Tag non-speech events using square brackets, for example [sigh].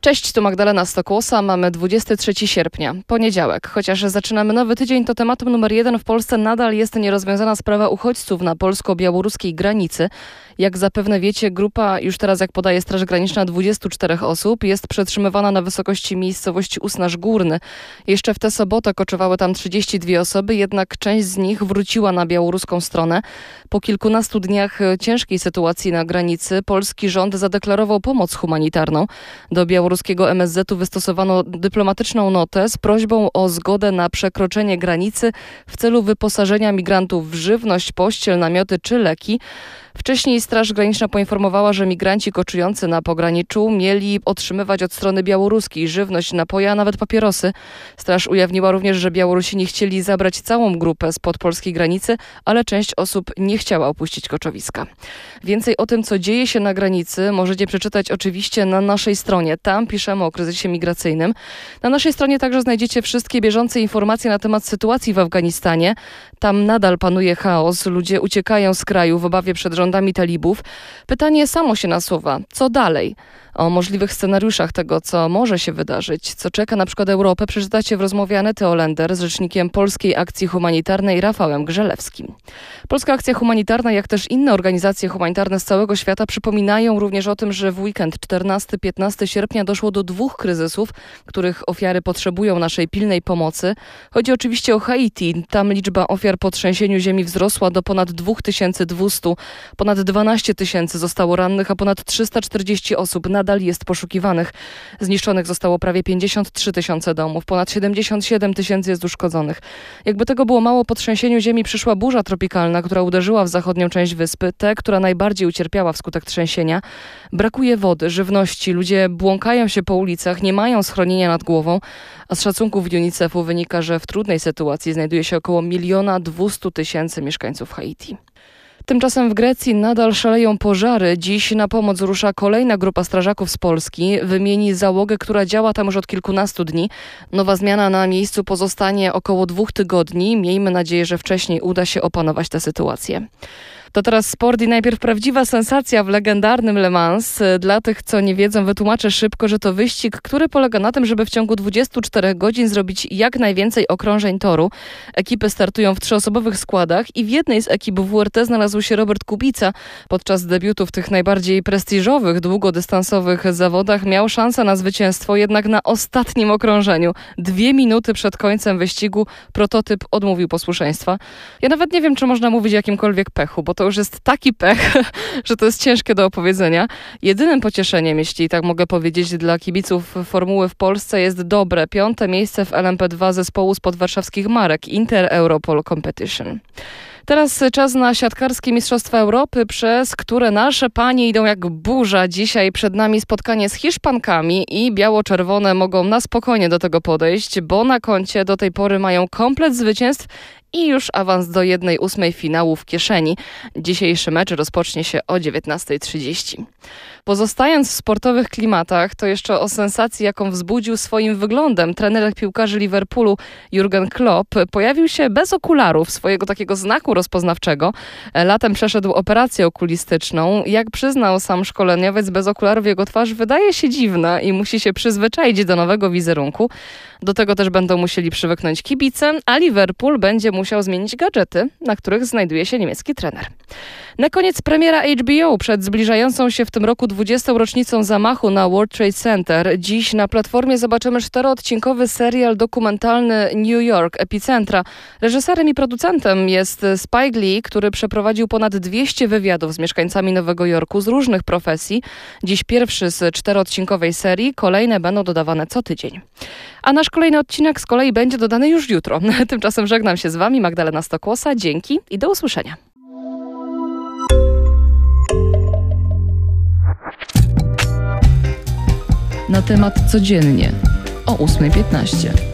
Cześć, tu Magdalena Stokłosa. Mamy 23 sierpnia, poniedziałek. Chociaż zaczynamy nowy tydzień, to tematem numer jeden w Polsce nadal jest nierozwiązana sprawa uchodźców na polsko-białoruskiej granicy. Jak zapewne wiecie, grupa, już teraz jak podaje Straż Graniczna, 24 osób jest przetrzymywana na wysokości miejscowości Usnaż Górny. Jeszcze w tę sobotę koczowały tam 32 osoby, jednak część z nich wróciła na białoruską stronę. Po kilkunastu dniach ciężkiej sytuacji na granicy polski rząd zadeklarował pomoc humanitarną. Do białoruskiego MSZ-u wystosowano dyplomatyczną notę z prośbą o zgodę na przekroczenie granicy w celu wyposażenia migrantów w żywność, pościel, namioty czy leki. Wcześniej Straż Graniczna poinformowała, że migranci koczujący na pograniczu mieli otrzymywać od strony białoruskiej żywność, napoje, a nawet papierosy. Straż ujawniła również, że Białorusini chcieli zabrać całą grupę spod polskiej granicy, ale część osób nie chciała opuścić koczowiska. Więcej o tym, co dzieje się na granicy, możecie przeczytać oczywiście na naszej stronie. Tam piszemy o kryzysie migracyjnym. Na naszej stronie także znajdziecie wszystkie bieżące informacje na temat sytuacji w Afganistanie. Tam nadal panuje chaos, ludzie uciekają z kraju w obawie przed rządami talibów. Pytanie samo się nasuwa: co dalej? O możliwych scenariuszach tego, co może się wydarzyć, co czeka na przykład Europę, przeczytacie w rozmowie Anety Olender z rzecznikiem Polskiej Akcji Humanitarnej Rafałem Grzelewskim. Polska Akcja Humanitarna, jak też inne organizacje humanitarne z całego świata przypominają również o tym, że w weekend 14-15 sierpnia doszło do dwóch kryzysów, których ofiary potrzebują naszej pilnej pomocy. Chodzi oczywiście o Haiti. Tam liczba ofiar po trzęsieniu ziemi wzrosła do ponad 2200. Ponad 12 tysięcy zostało rannych, a ponad 340 osób nadal jest poszukiwanych. Zniszczonych zostało prawie 53 tysiące domów, ponad 77 tysięcy jest uszkodzonych. Jakby tego było mało, po trzęsieniu ziemi przyszła burza tropikalna, która uderzyła w zachodnią część wyspy, tę, która najbardziej ucierpiała wskutek trzęsienia. Brakuje wody, żywności, ludzie błąkają się po ulicach, nie mają schronienia nad głową, a z szacunków UNICEF-u wynika, że w trudnej sytuacji znajduje się około miliona 200 tysięcy mieszkańców Haiti. Tymczasem w Grecji nadal szaleją pożary. Dziś na pomoc rusza kolejna grupa strażaków z Polski. Wymieni załogę, która działa tam już od kilkunastu dni. Nowa zmiana na miejscu pozostanie około dwóch tygodni. Miejmy nadzieję, że wcześniej uda się opanować tę sytuację. To teraz sport i najpierw prawdziwa sensacja w legendarnym Le Mans. Dla tych, co nie wiedzą, wytłumaczę szybko, że to wyścig, który polega na tym, żeby w ciągu 24 godzin zrobić jak najwięcej okrążeń toru. Ekipy startują w trzyosobowych składach i w jednej z ekip WRT znalazł się Robert Kubica. Podczas debiutu w tych najbardziej prestiżowych, długodystansowych zawodach miał szansę na zwycięstwo, jednak na ostatnim okrążeniu, dwie minuty przed końcem wyścigu, prototyp odmówił posłuszeństwa. Ja nawet nie wiem, czy można mówić o jakimkolwiek pechu, bo to już jest taki pech, [laughs] że to jest ciężkie do opowiedzenia. Jedynym pocieszeniem, jeśli tak mogę powiedzieć, dla kibiców formuły w Polsce jest dobre piąte miejsce w LMP2 zespołu spod warszawskich marek Inter Europol Competition. Teraz czas na siatkarskie Mistrzostwa Europy, przez które nasze panie idą jak burza. Dzisiaj przed nami spotkanie z Hiszpankami i biało-czerwone mogą na spokojnie do tego podejść, bo na koncie do tej pory mają komplet zwycięstw i już awans do jednej ósmej finału w kieszeni. Dzisiejszy mecz rozpocznie się o 19.30. Pozostając w sportowych klimatach, to jeszcze o sensacji, jaką wzbudził swoim wyglądem trener piłkarzy Liverpoolu Jurgen Klopp pojawił się bez okularów, swojego takiego znaku rozpoznawczego. Latem przeszedł operację okulistyczną. Jak przyznał sam szkoleniowiec, bez okularów jego twarz wydaje się dziwna i musi się przyzwyczaić do nowego wizerunku. Do tego też będą musieli przywyknąć kibice, a Liverpool będzie musiał zmienić gadżety, na których znajduje się niemiecki trener. Na koniec premiera HBO przed zbliżającą się w tym roku 20. rocznicą zamachu na World Trade Center. Dziś na platformie zobaczymy czteroodcinkowy serial dokumentalny New York Epicentra. Reżyserem i producentem jest Spike Lee, który przeprowadził ponad 200 wywiadów z mieszkańcami Nowego Jorku z różnych profesji. Dziś pierwszy z czteroodcinkowej serii, kolejne będą dodawane co tydzień. A nasz kolejny odcinek z kolei będzie dodany już jutro. [laughs] Tymczasem żegnam się z Wami, Magdalena Stokłosa. Dzięki i do usłyszenia. Na temat codziennie o 8.15.